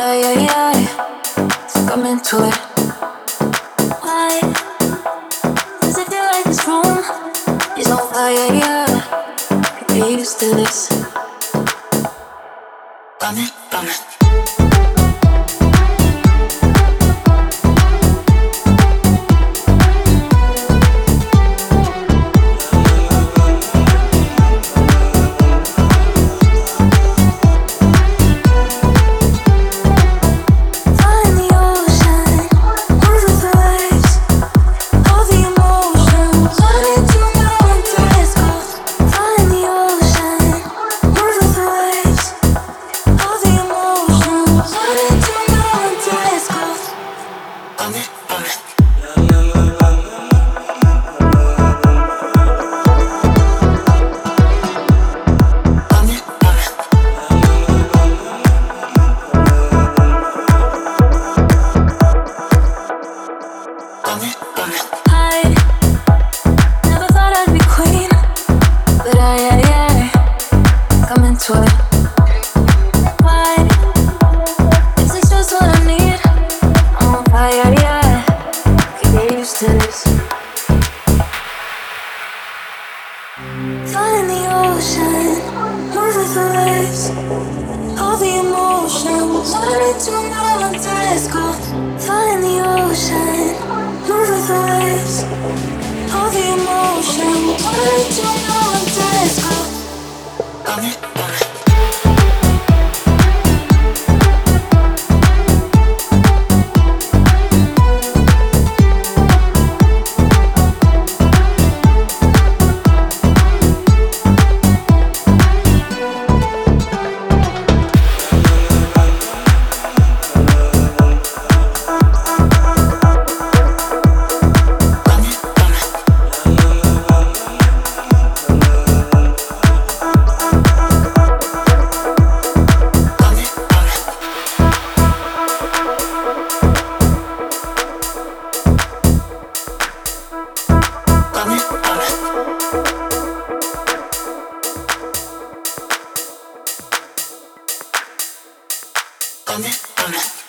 yeah, yeah, yeah. So come into it. Why does it feel like this room is on fire? Yeah, get used to this. Coming, coming. All the ocean, perfect the lives of the emotions. Wanted to know dame, dame.